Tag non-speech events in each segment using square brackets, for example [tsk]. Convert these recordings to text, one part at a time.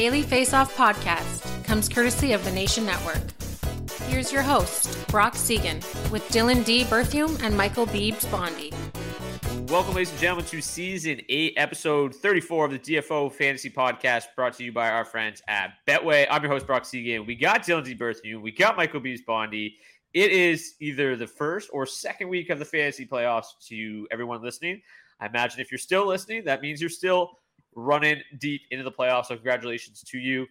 Daily Face Off podcast comes courtesy of the Nation Network. Here's your host, Brock Seguin, with Dylan D. Berthiaume and Michael Beebs Bondy. Welcome, ladies and gentlemen, to season eight, episode 34 of the DFO Fantasy Podcast, brought to you by our friends at Betway. I'm your host, Brock Seguin. We got Dylan D. Berthiaume, we got Michael Beebs Bondy. It is either the first or second week of the fantasy playoffs to everyone listening. I imagine if you're still listening, that means you're still running deep into the playoffs. So, congratulations to you,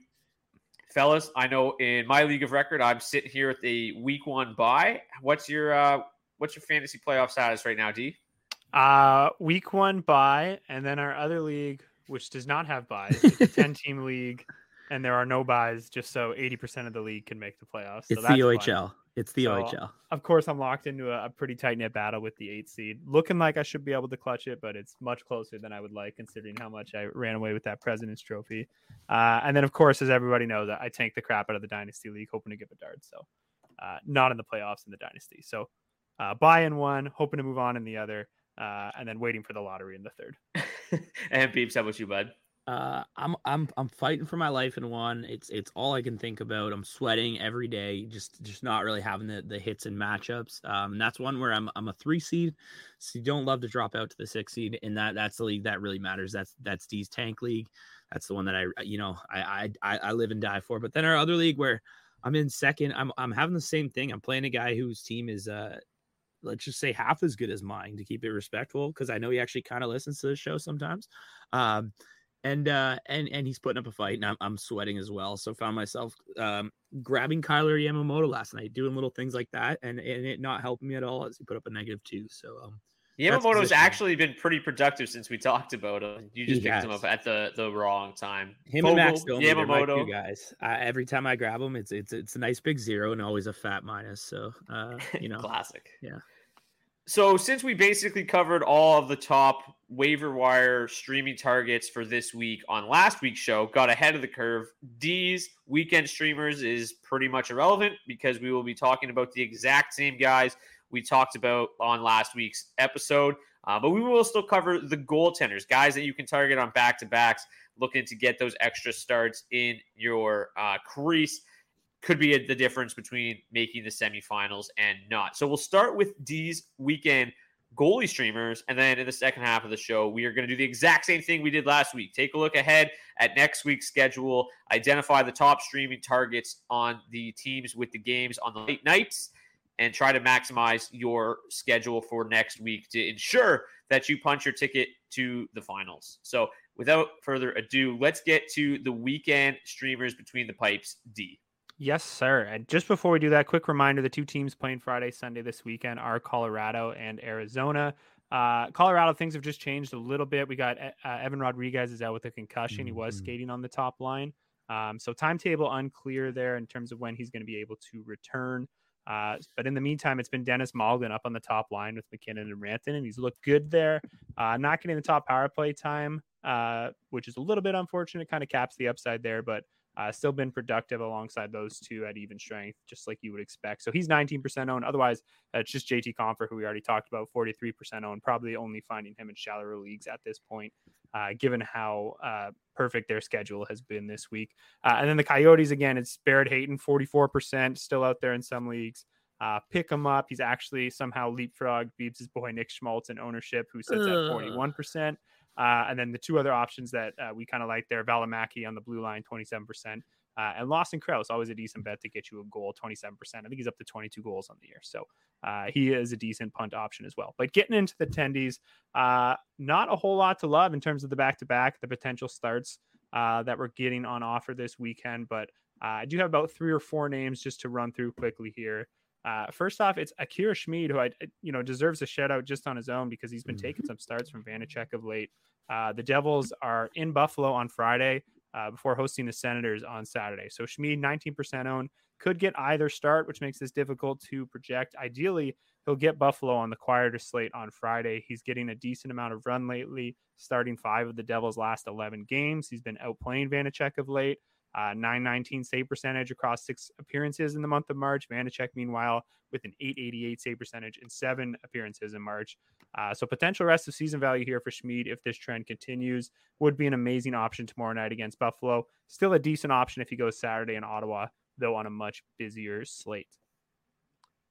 fellas. I know in my league of record, I'm sitting here with a week one bye. What's your uh, what's your fantasy playoff status right now, D? Uh, week one bye, and then our other league, which does not have buys, it's a [laughs] ten team league, and there are no buys, just so eighty percent of the league can make the playoffs. So It's the OHL. fun. It's the So, OHL. Of course, I'm locked into a, a pretty tight knit battle with the eight seed. Looking like I should be able to clutch it, but it's much closer than I would like, considering how much I ran away with that President's Trophy. Uh, and then, of course, as everybody knows, I tanked the crap out of the Dynasty League, hoping to give a dart. So, uh, not in the playoffs in the Dynasty. So, uh, buy in one, hoping to move on in the other, uh, and then waiting for the lottery in the third. [laughs] and Beebs, how about you, bud? Uh, I'm I'm I'm fighting for my life in one. It's it's all I can think about. I'm sweating every day, just just not really having the, the hits and matchups. Um, and that's one where I'm I'm a three seed, so you don't love to drop out to the six seed, and that that's the league that really matters. That's that's D's tank league. That's the one that I you know I I I live and die for. But then our other league where I'm in second, I'm I'm having the same thing. I'm playing a guy whose team is uh let's just say half as good as mine to keep it respectful because I know he actually kind of listens to the show sometimes. Um, and uh and and he's putting up a fight and I'm, I'm sweating as well so found myself um grabbing Kailer Yamamoto last night doing little things like that and and it not helping me at all as he put up a negative two so um Yamamoto's actually been pretty productive since we talked about him. You just He picked him up at the, the wrong time. him and Max Vogel, Domi, they're my Yamamoto. two guys uh, every time I grab him, it's it's it's a nice big zero and always a fat minus so uh you [laughs] know Classic. yeah. So since we basically covered all of the top waiver wire streaming targets for this week on last week's show, got ahead of the curve. D's weekend streamers is pretty much irrelevant because we will be talking about the exact same guys we talked about on last week's episode. Uh, but we will still cover the goaltenders, guys that you can target on back to backs, looking to get those extra starts in your uh, crease could be a, the difference between making the semifinals and not. So we'll start with D's weekend goalie streamers. And then in the second half of the show, we are going to do the exact same thing we did last week. Take a look ahead at next week's schedule, identify the top streaming targets on the teams with the games on the late nights, and try to maximize your schedule for next week to ensure that you punch your ticket to the finals. So, without further ado, let's get to the weekend streamers between the pipes. D. Yes, sir. And just before we do that, quick reminder the two teams playing Friday, Sunday this weekend are Colorado and Arizona. Uh, Colorado, things have just changed a little bit. We got uh, Evan Rodrigues is out with a concussion. Mm-hmm. He was mm-hmm. skating on the top line. Um, so timetable unclear there in terms of when he's going to be able to return. Uh, but in the meantime, it's been Denis Malgin up on the top line with MacKinnon and Rantanen, and he's looked good there. Uh, not getting the top power play time, uh, which is a little bit unfortunate. Kind of caps the upside there, but uh, still been productive alongside those two at even strength, just like you would expect. So he's 19% owned. Otherwise, uh, it's just JT Compher, who we already talked about, 43% owned. Probably only finding him in shallower leagues at this point, uh, given how uh, perfect their schedule has been this week. Uh, and then the Coyotes, again, it's Barrett Hayton, 44%, still out there in some leagues. Uh, pick him up. He's actually somehow leapfrog Beebs' boy Nick Schmaltz in ownership, who sits Ugh. at 41%. Uh, and then the two other options that uh, we kind of like there, Valimaki on the blue line, 27%. Uh, and Lawson Crouse, always a decent bet to get you a goal, 27%. I think he's up to 22 goals on the year. So uh, he is a decent punt option as well. But getting into the tendies, uh, not a whole lot to love in terms of the back to back, the potential starts uh, that we're getting on offer this weekend. But I do have about three or four names just to run through quickly here. Uh, first off, it's Akira Schmid, who I you know deserves a shout out just on his own because he's been mm-hmm. taking some starts from Vanecek of late. Uh, the Devils are in Buffalo on Friday uh, before hosting the Senators on Saturday. So Schmid, 19% owned, could get either start, which makes this difficult to project. Ideally, he'll get Buffalo on the quieter slate on Friday. He's getting a decent amount of run lately, starting five of the Devils' last 11 games. He's been outplaying Vanecek of late uh, 919 save percentage across six appearances in the month of March. Vanecek, meanwhile, with an 888 save percentage in seven appearances in March. Uh, so potential rest of season value here for Schmid if this trend continues would be an amazing option tomorrow night against Buffalo. Still a decent option if he goes Saturday in Ottawa, though on a much busier slate.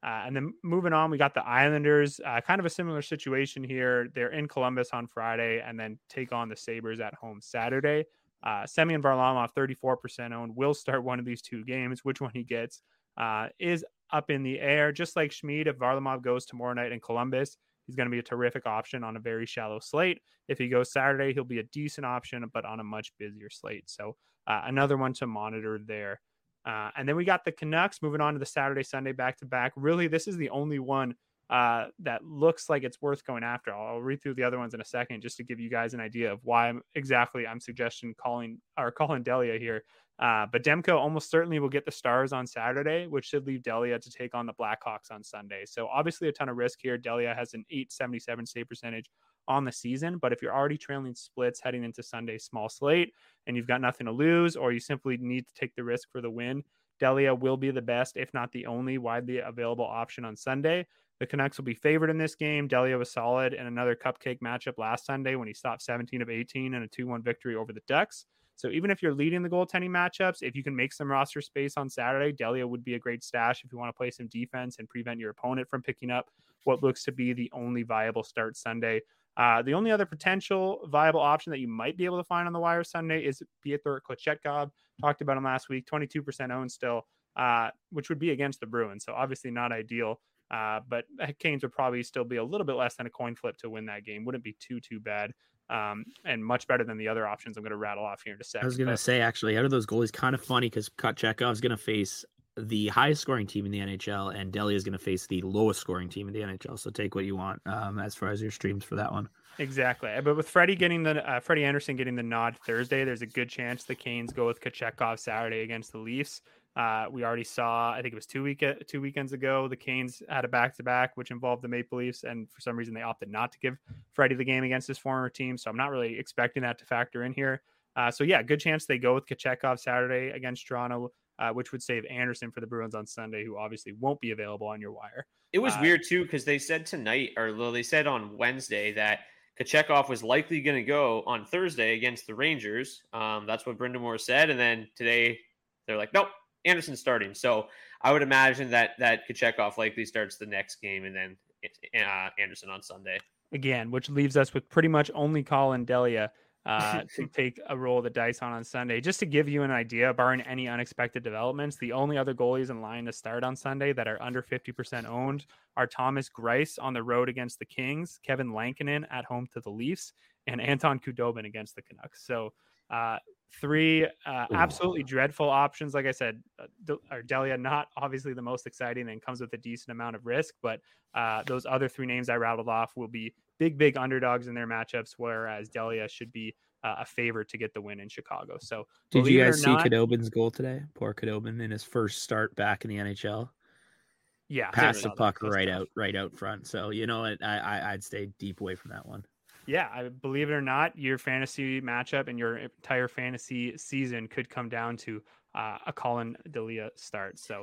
Uh, and then moving on, we got the Islanders, uh, kind of a similar situation here. They're in Columbus on Friday and then take on the Sabres at home Saturday. Uh, Semyon Varlamov, 34% owned, will start one of these two games. Which one he gets uh, is up in the air. Just like Schmid, if Varlamov goes tomorrow night in Columbus, he's going to be a terrific option on a very shallow slate. If he goes Saturday, he'll be a decent option, but on a much busier slate. So uh, another one to monitor there. Uh, and then we got the Canucks moving on to the Saturday, Sunday back to back. Really, this is the only one uh, that looks like it's worth going after. I'll, I'll, read through the other ones in a second just to give you guys an idea of why I'm exactly I'm suggesting calling or Collin Delia here. Uh, but Demko almost certainly will get the stars on Saturday, which should leave Delia to take on the Blackhawks on Sunday. So obviously a ton of risk here. Delia has an 877 save percentage on the season, but if you're already trailing splits heading into Sunday's small slate and you've got nothing to lose, or you simply need to take the risk for the win, Delia will be the best, if not the only widely available option on Sunday. The Canucks will be favored in this game. Delia was solid in another cupcake matchup last Sunday when he stopped 17 of 18 in a 2 1 victory over the Ducks. So even if you're leading the goaltending matchups, if you can make some roster space on Saturday, Delia would be a great stash if you want to play some defense and prevent your opponent from picking up what looks to be the only viable start Sunday. Uh, the only other potential viable option that you might be able to find on the wire Sunday is Pyotr Kochetkov. Talked about him last week, 22% owned still, uh, which would be against the Bruins. So obviously not ideal. Uh, but Canes would probably still be a little bit less than a coin flip to win that game. Wouldn't be too too bad, um, and much better than the other options I'm going to rattle off here in a second. I was going to say actually, out of those goalies, kind of funny because Kochetkov is going to face the highest scoring team in the NHL, and Delia is going to face the lowest scoring team in the NHL. So take what you want um, as far as your streams for that one. Exactly, but with Freddie getting the uh, Freddie Andersen getting the nod Thursday, there's a good chance the Canes go with Kochetkov Saturday against the Leafs. Uh, we already saw, I think it was two week two weekends ago, the Canes had a back to back, which involved the Maple Leafs, and for some reason they opted not to give Freddie the game against his former team. So I'm not really expecting that to factor in here. Uh, so yeah, good chance they go with Kochetkov Saturday against Toronto, uh, which would save Andersen for the Bruins on Sunday, who obviously won't be available on your wire. It was uh, weird too because they said tonight, or they said on Wednesday that Kochetkov was likely going to go on Thursday against the Rangers. Um, that's what Brind'Amour said, and then today they're like, nope, Andersen starting. So I would imagine that that Kochetkov likely starts the next game, and then uh, Andersen on Sunday. Again, which leaves us with pretty much only Collin Delia uh, [laughs] to take a roll of the dice on on Sunday. Just to give you an idea, barring any unexpected developments, the only other goalies in line to start on Sunday that are under 50% owned are Thomas Greiss on the road against the Kings, Kevin Lankinen at home to the Leafs, and Anton Khudobin against the Canucks. So, uh, three uh, absolutely dreadful options. Like I said, uh, or Delia not obviously the most exciting and comes with a decent amount of risk, but uh, those other three names I rattled off will be big, big underdogs in their matchups, whereas Delia should be uh, a favorite to get the win in Chicago. So, did you guys see not, goal today? Poor Khudobin in his first start back in the NHL. Yeah, pass the puck right out, right out front. So you know, I, I I'd stay deep away from that one. Yeah, I believe it or not, your fantasy matchup and your entire fantasy season could come down to uh, a Collin Delia start. So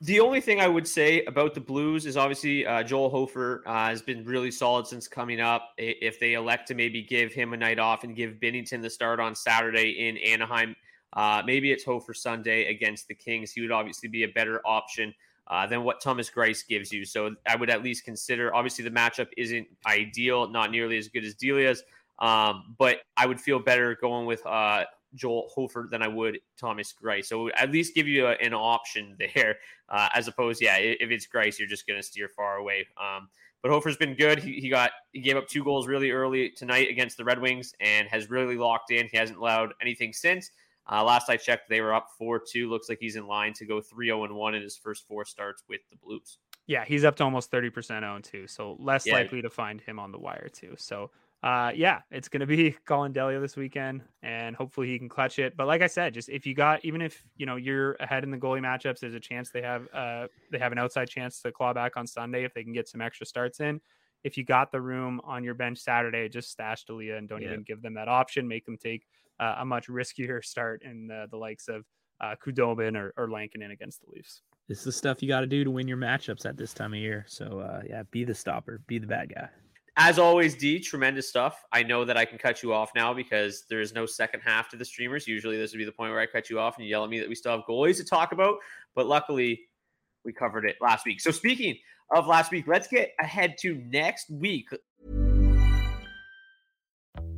the only thing I would say about the Blues is obviously uh, Joel Hofer uh, has been really solid since coming up. If they elect to maybe give him a night off and give Binnington the start on Saturday in Anaheim, uh, maybe it's Hofer Sunday against the Kings. He would obviously be a better option. Uh, than what Thomas Greiss gives you. So I would at least consider. Obviously, the matchup isn't ideal, not nearly as good as Delia's, um, but I would feel better going with uh, Joel Hofer than I would Thomas Greiss. So at least give you a, an option [laughs] there, uh, as opposed, yeah, if it's Greiss, you're just going to steer far away. Um, but Hofer's been good. He, he got he gave up two goals really early tonight against the Red Wings and has really locked in. He hasn't allowed anything since. Uh, last I checked, they were up four two. Looks like he's in line to go three zero oh and one in his first four starts with the Blues. Yeah, he's up to almost thirty percent owned too, so less yeah. likely to find him on the wire too. So uh, yeah, it's going to be [laughs] Collin Delia this weekend, and hopefully he can clutch it. But like I said, just if you got, even if you know you're ahead in the goalie matchups, there's a chance they have uh, they have an outside chance to claw back on Sunday if they can get some extra starts in. If you got the room on your bench Saturday, just stash Delia and don't yeah. even give them that option. Make them take uh, a much riskier start in the, the likes of uh, Khudobin or, or Lankinen against the Leafs. This is the stuff you got to do to win your matchups at this time of year. So uh, yeah, be the stopper, be the bad guy. As always, D, tremendous stuff. I know that I can cut you off now because there is no second half to the streamers. Usually, this would be the point where I cut you off and you yell at me that we still have goalies to talk about. But luckily, we covered it last week. So, speaking of last week, let's get ahead to next week.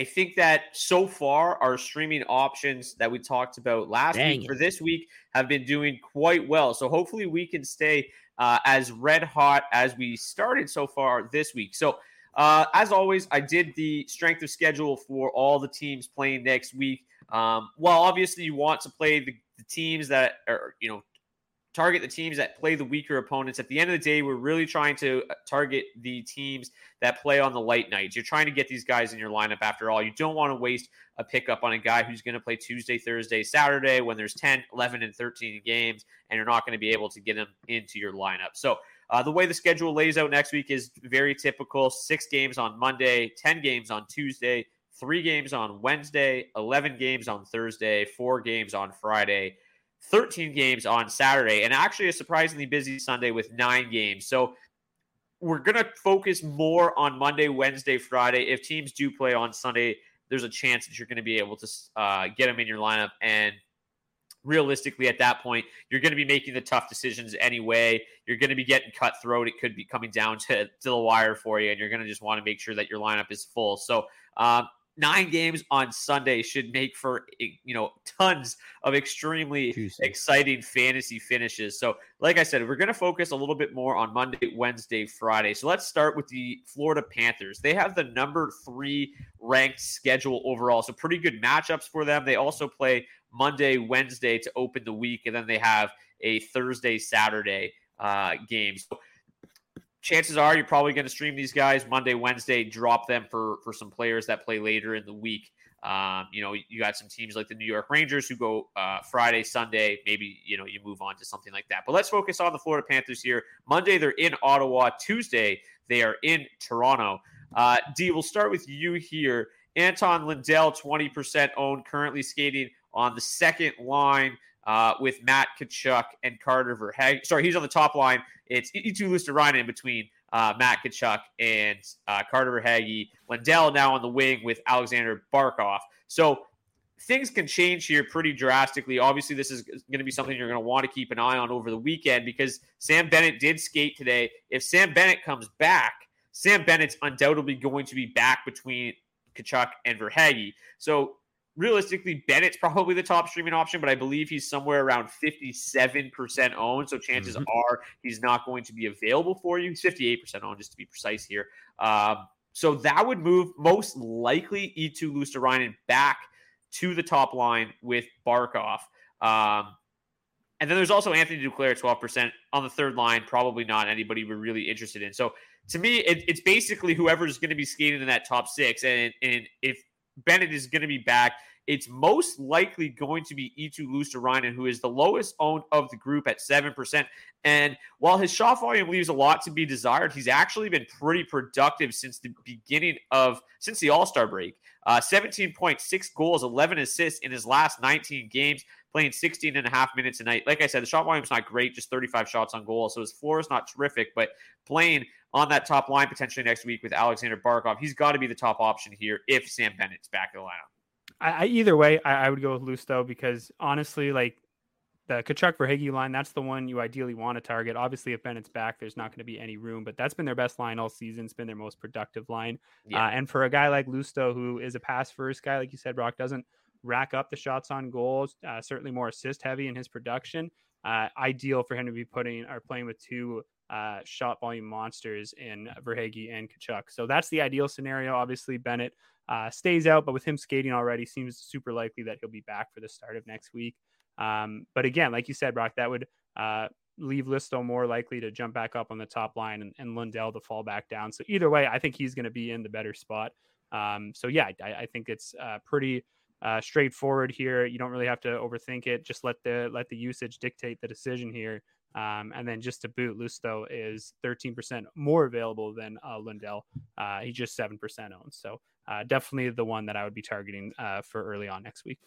I think that so far our streaming options that we talked about last Dang week it. for this week have been doing quite well. So hopefully we can stay uh, as red hot as we started so far this week. So uh, as always, I did the strength of schedule for all the teams playing next week. Um, well, obviously, you want to play the, the teams that are, you know, target the teams that play the weaker opponents. At the end of the day, we're really trying to uh, target the teams that play on the light nights. You're trying to get these guys in your lineup after all. You don't want to waste a pickup on a guy who's going to play Tuesday, Thursday, Saturday when there's 10, 11, and 13 games, and you're not going to be able to get them into your lineup. So, uh, the way the schedule lays out next week is very typical six games on Monday, 10 games on Tuesday, three games on Wednesday, 11 games on Thursday, four games on Friday, 13 games on Saturday, and actually a surprisingly busy Sunday with nine games. So we're going to focus more on Monday, Wednesday, Friday. If teams do play on Sunday, there's a chance that you're going to be able to uh, get them in your lineup and realistically at that point you're going to be making the tough decisions anyway you're going to be getting cutthroat it could be coming down to, to the wire for you and you're going to just want to make sure that your lineup is full so um, nine games on Sunday should make for you know tons of extremely exciting fantasy finishes. So, like I said, we're going to focus a little bit more on Monday, Wednesday, Friday. So let's start with the Florida Panthers. They have the number three ranked schedule overall, so pretty good matchups for them. They also play Monday, Wednesday to open the week, and then they have a Thursday, Saturday uh, game. So chances are you're probably going to stream these guys Monday, Wednesday, drop them for for some players that play later in the week. Um, you know, you got some teams like the New York Rangers who go uh, Friday, Sunday. Maybe you know you move on to something like that. But let's focus on the Florida Panthers here. Monday they're in Ottawa. Tuesday they are in Toronto. Uh, D, we'll start with you here. Anton Lundell, 20% owned, currently skating on the second line uh, with Matt Tkachuk and Carter Verhaeghe. Sorry, he's on the top line. It's Eetu Luostarinen in between uh, Matt Tkachuk and uh, Carter Verhaeghe. Lundell now on the wing with Alexander Barkov. So things can change here pretty drastically. Obviously, this is going to be something you're going to want to keep an eye on over the weekend because Sam Bennett did skate today. If Sam Bennett comes back, Sam Bennett's undoubtedly going to be back between Tkachuk and Verhaeghe. So realistically, Bennett's probably the top streaming option, but I believe he's somewhere around 57% owned. So chances mm-hmm. are he's not going to be available for you. He's 58% owned, just to be precise here. Um, so that would move most likely Eetu Luostarinen back to the top line with Barkov. Um, and then there's also Anthony Duclair at 12% on the third line. Probably not anybody we're really interested in. So to me, it, it's basically whoever's going to be skating in that top six. And, and if Bennett is going to be back. It's most likely going to be Eetu Luostarinen, who is the lowest owned of the group at 7%. And while his shot volume leaves a lot to be desired, he's actually been pretty productive since the beginning of, since the All Star break. Uh, 17.6 goals, 11 assists in his last 19 games, playing 16 and a half minutes a night. Like I said, the shot volume's not great, just 35 shots on goal. So his floor is not terrific, but playing on that top line potentially next week with Alexander Barkov. He's got to be the top option here if Sam Bennett's back in the lineup. I, I either way, I, I, would go with Lusto because honestly, like the Tkachuk Verhaeghe line, that's the one you ideally want to target. Obviously, if Bennett's back, there's not going to be any room, but that's been their best line all season. It's been their most productive line. Yeah. Uh, and for a guy like Lusto, who is a pass first guy, like you said, Brock doesn't rack up the shots on goals, uh, certainly more assist heavy in his production. Uh, ideal for him to be putting or playing with two uh, shot volume monsters in Verhaeghe and Tkachuk. So that's the ideal scenario. Obviously, Bennett uh, stays out, but with him skating already, seems super likely that he'll be back for the start of next week. Um, but again, like you said, Brock, that would uh, leave Lusto more likely to jump back up on the top line and, and Lundell to fall back down. So either way, I think he's going to be in the better spot. Um, so yeah, I, I think it's uh, pretty uh, straightforward here. You don't really have to overthink it. Just let the let the usage dictate the decision here. Um, and then just to boot, Lusto is 13% more available than uh, Lundell. Uh, he's just 7% owned. So uh, definitely the one that I would be targeting uh, for early on next week.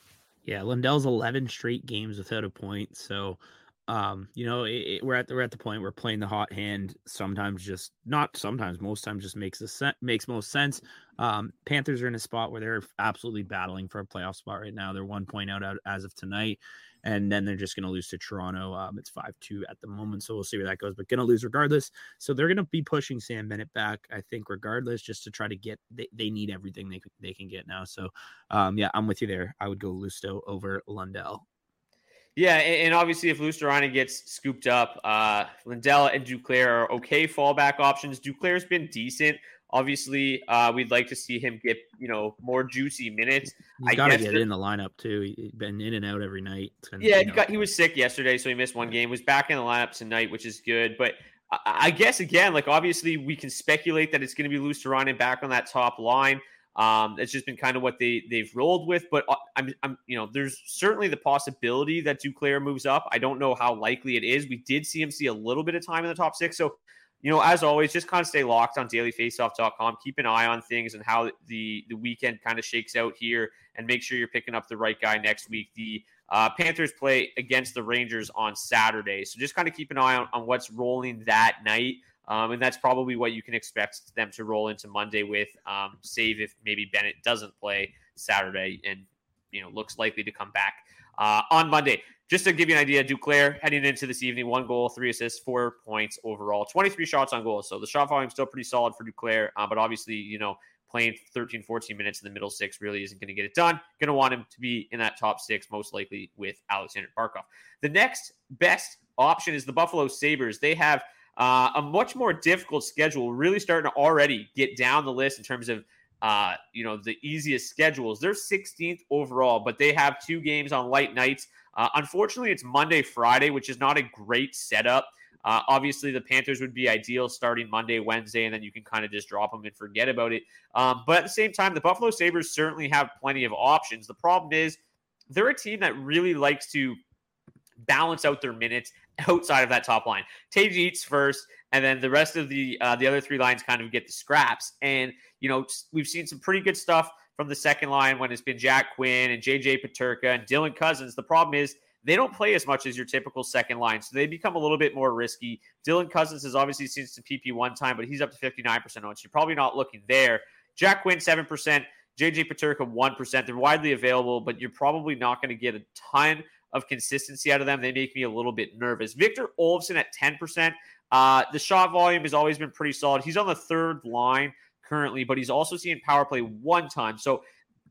Yeah, Lundell's 11 straight games without a point. So, um, you know, it, it, we're at the, we're at the point where playing the hot hand sometimes just not sometimes most times just makes a sen- makes most sense. Um, Panthers are in a spot where they're absolutely battling for a playoff spot right now. They're one point out, out as of tonight and then they're just going to lose to Toronto. Um, it's five two at the moment, so we'll see where that goes. But going to lose regardless. So they're going to be pushing Sam Bennett back, I think, regardless, just to try to get. They, they need everything they they can get now. So, um, yeah, I'm with you there. I would go Lusto over Lundell. Yeah, and obviously, if Luostarinen gets scooped up, uh, Lundell and Duclair are okay fallback options. Duclair's been decent. Obviously, uh, we'd like to see him get you know more juicy minutes. He's got to get in the lineup too. He's been in and out every night. yeah, he got he was sick yesterday, so he missed one game. Was back in the lineup tonight, which is good. But I, I guess again, like obviously, we can speculate that it's going to be Luostarinen back on that top line. Um, it's just been kind of what they they've rolled with. But uh, I'm, I'm, you know, there's certainly the possibility that Duclair moves up. I don't know how likely it is. We did see him see a little bit of time in the top six, so you know, as always, just kind of stay locked on dailyfaceoff.com. Keep an eye on things and how the the weekend kind of shakes out here, and make sure you're picking up the right guy next week. The uh, Panthers play against the Rangers on Saturday, so just kind of keep an eye on, on what's rolling that night. Um, and that's probably what you can expect them to roll into Monday with, um, save if maybe Bennett doesn't play Saturday and you know looks likely to come back uh, on Monday. Just to give you an idea, Duclair heading into this evening, one goal, three assists, four points overall, 23 shots on goal. So the shot volume is still pretty solid for Duclair, uh, but obviously, you know, playing 13, 14 minutes in the middle six really isn't going to get it done. Going to want him to be in that top six, most likely with Alexander Barkov. The next best option is the Buffalo Sabres. They have uh, a much more difficult schedule, really starting to already get down the list in terms of uh, you know, the easiest schedules. They're 16th overall, but they have two games on light nights. Uh, unfortunately, it's Monday, Friday, which is not a great setup. Uh, obviously, the Panthers would be ideal starting Monday, Wednesday, and then you can kind of just drop them and forget about it. Um, but at the same time, the Buffalo Sabres certainly have plenty of options. The problem is they're a team that really likes to balance out their minutes outside of that top line. Tage eats first, and then the rest of the uh, the other three lines kind of get the scraps. And you know we've seen some pretty good stuff from the second line when it's been Jack Quinn and JJ Peterka and Dylan Cozens. The problem is they don't play as much as your typical second line, so they become a little bit more risky. Dylan Cozens has obviously seen some PP one time, but he's up to 59% on, so you're probably not looking there. Jack Quinn, 7%. JJ Peterka, 1%. They're widely available, but you're probably not going to get a ton of consistency out of them. They make me a little bit nervous. Victor Olofsson at 10%. Uh, the shot volume has always been pretty solid. He's on the third line currently, but he's also seen power play one time. So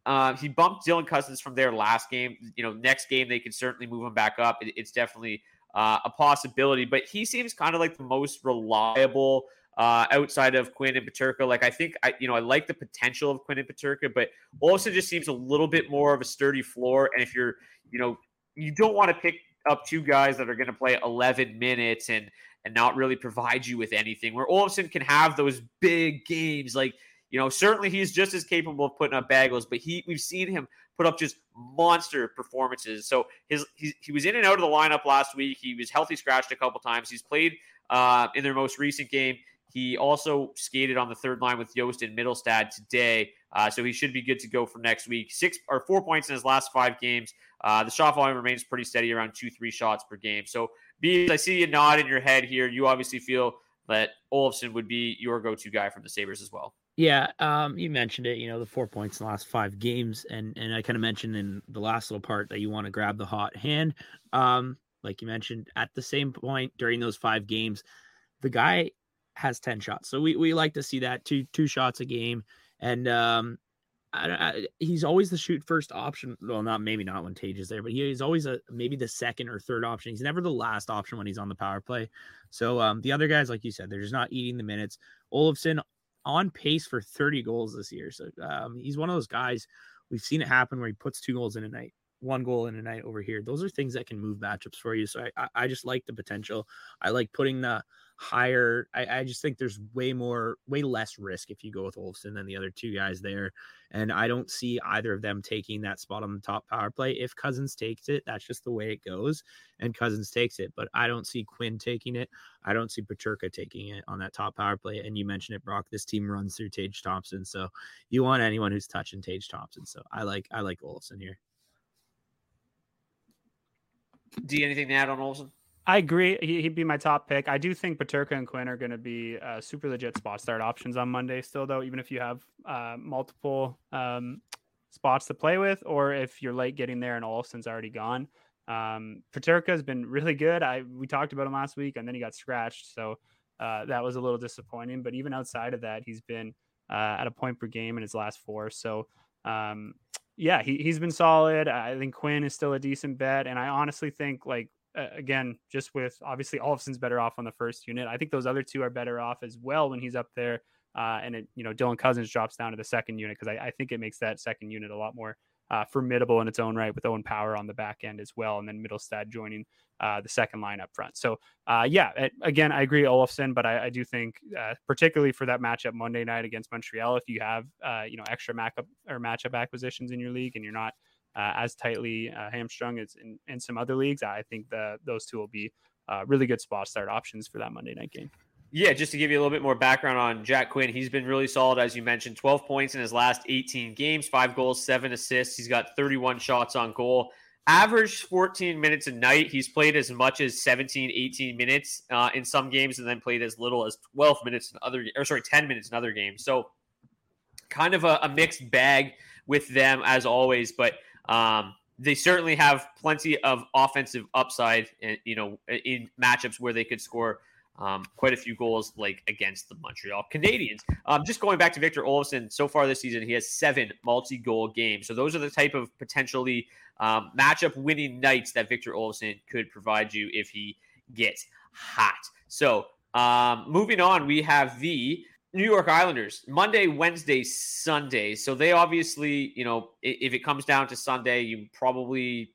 uh, he bumped Dylan Cozens from their last game. You know, next game they can certainly move him back up. It, it's definitely uh, a possibility, but he seems kind of like the most reliable uh, outside of Quinn and Peterka. Like I think I, you know, I like the potential of Quinn and Peterka, but also just seems a little bit more of a sturdy floor. And if you're, you know, you don't want to pick up two guys that are going to play 11 minutes and and not really provide you with anything. Where Olofsson can have those big games, like you know, certainly he's just as capable of putting up bagels, but he we've seen him put up just monster performances. So his he, he was in and out of the lineup last week. He was healthy scratched a couple times. He's played uh, in their most recent game. He also skated on the third line with Jost and Mittelstadt today, uh, so he should be good to go for next week. Six or four points in his last five games. Uh, the shot volume remains pretty steady, around two, three shots per game. So, Beebs, I see you nod in your head here. You obviously feel that Olofsson would be your go-to guy from the Sabres as well. Yeah, um, you mentioned it. You know, the four points in the last five games, and and I kind of mentioned in the last little part that you want to grab the hot hand. Um, like you mentioned, at the same point during those five games, the guy has 10 shots. So we, we like to see that two two shots a game. And um I, I, he's always the shoot first option. Well, not maybe not when Tage is there, but he, he's always a maybe the second or third option. He's never the last option when he's on the power play. So um, the other guys, like you said, they're just not eating the minutes. Olofsson on pace for 30 goals this year. So um, he's one of those guys. We've seen it happen where he puts two goals in a night one goal in a night over here. Those are things that can move matchups for you. So I, I just like the potential. I like putting the higher. I, I just think there's way more, way less risk if you go with Olofsson than the other two guys there. And I don't see either of them taking that spot on the top power play. If Cozens takes it, that's just the way it goes. And Cozens takes it. But I don't see Quinn taking it. I don't see Peterka taking it on that top power play. And you mentioned it, Brock. This team runs through Tage Thompson. So you want anyone who's touching Tage Thompson. So I like I like Olofsson here. D, anything to add on Olsen? I agree. He, would be my top pick. I do think Peterka and Quinn are going to be uh, super legit spot start options on Monday, still, though, even if you have uh, multiple um, spots to play with, or if you're late getting there and Olson's already gone. Um, Peterka has been really good. I We talked about him last week, and then he got scratched. So uh, that was a little disappointing. But even outside of that, he's been uh, at a point per game in his last four. So um, yeah, he, he's been solid. I think Quinn is still a decent bet. And I honestly think, like, uh, again, just with obviously Olofsson's better off on the first unit. I think those other two are better off as well when he's up there. Uh, and it, you know, Dylan Cozens drops down to the second unit because I, I, think it makes that second unit a lot more uh, formidable in its own right with Owen Power on the back end as well. And then Mittelstadt joining uh, the second line up front. So, uh, yeah, it, again, I agree Olafson, but I, I do think, uh, particularly for that matchup Monday night against Montreal, if you have, you know, extra matchup or matchup acquisitions in your league and you're not uh, as tightly uh, hamstrung as in, in, some other leagues, I think the, those two will be really good spot start options for that Monday night game. Yeah, just to give you a little bit more background on Jack Quinn, he's been really solid, as you mentioned 12 points in his last 18 games, five goals, seven assists. He's got 31 shots on goal average 14 minutes a night. He's played as much as 17, 18 minutes uh, in some games, and then played as little as 12 minutes in other, or sorry, 10 minutes in other games. So, kind of a, a mixed bag with them as always. But Um, they certainly have plenty of offensive upside, and you know, in matchups where they could score um, quite a few goals, like against the Montreal Canadiens. Um, just going back to Victor Olofsson, so far this season, he has seven multi-goal games. So those are the type of potentially um, matchup winning nights that Victor Olofsson could provide you if he gets hot. So um, moving on, we have the New York Islanders Monday, Wednesday, Sunday. So they obviously, you know, if it comes down to Sunday, you probably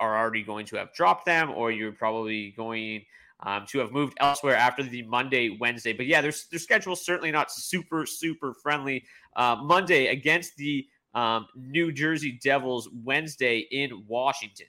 are already going to have dropped them, or you're probably going um, to have moved elsewhere after the Monday, Wednesday. But yeah, their, their schedule is certainly not super, super friendly. Uh, Monday against the um, New Jersey Devils, Wednesday in Washington.